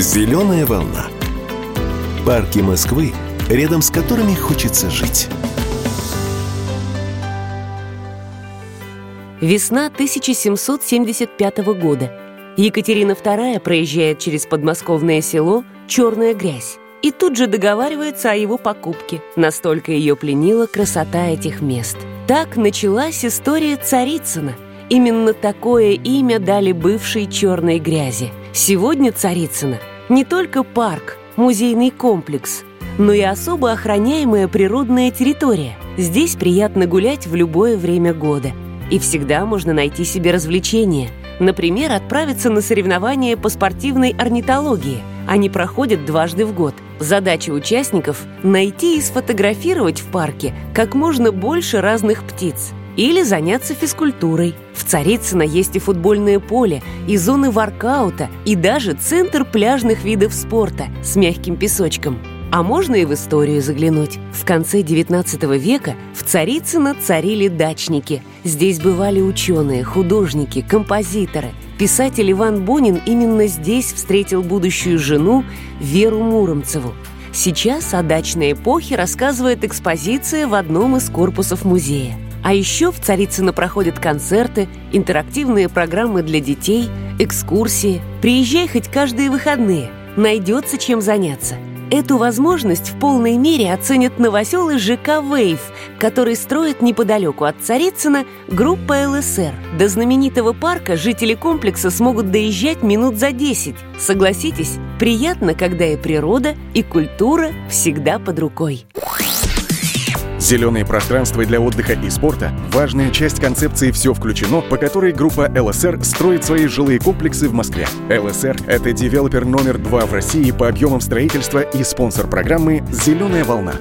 Зеленая волна. Парки Москвы, рядом с которыми хочется жить. Весна 1775 года. Екатерина II проезжает через подмосковное село «Черная грязь» и тут же договаривается о его покупке. Настолько ее пленила красота этих мест. Так началась история Царицына. Именно такое имя дали бывшей черной грязи. Сегодня Царицына не только парк, музейный комплекс, но и особо охраняемая природная территория. Здесь приятно гулять в любое время года. И всегда можно найти себе развлечения. Например, отправиться на соревнования по спортивной орнитологии. Они проходят дважды в год. Задача участников – найти и сфотографировать в парке как можно больше разных птиц. Или заняться физкультурой. В Царицыно есть и футбольное поле, и зоны воркаута, и даже центр пляжных видов спорта с мягким песочком. А можно и в историю заглянуть. В конце XIX века в Царицыно царили дачники. Здесь бывали ученые, художники, композиторы. Писатель Иван Бунин именно здесь встретил будущую жену Веру Муромцеву. Сейчас о дачной эпохе рассказывает экспозиция в одном из корпусов музея. А еще в Царицыно проходят концерты, интерактивные программы для детей, экскурсии. Приезжай хоть каждые выходные. Найдется чем заняться – Эту возможность в полной мере оценят новоселы ЖК «Вейв», который строит неподалеку от Царицына группа ЛСР. До знаменитого парка жители комплекса смогут доезжать минут за 10. Согласитесь, приятно, когда и природа, и культура всегда под рукой. Зеленые пространства для отдыха и спорта – важная часть концепции «Все включено», по которой группа ЛСР строит свои жилые комплексы в Москве. ЛСР – это девелопер номер два в России по объемам строительства и спонсор программы «Зеленая волна».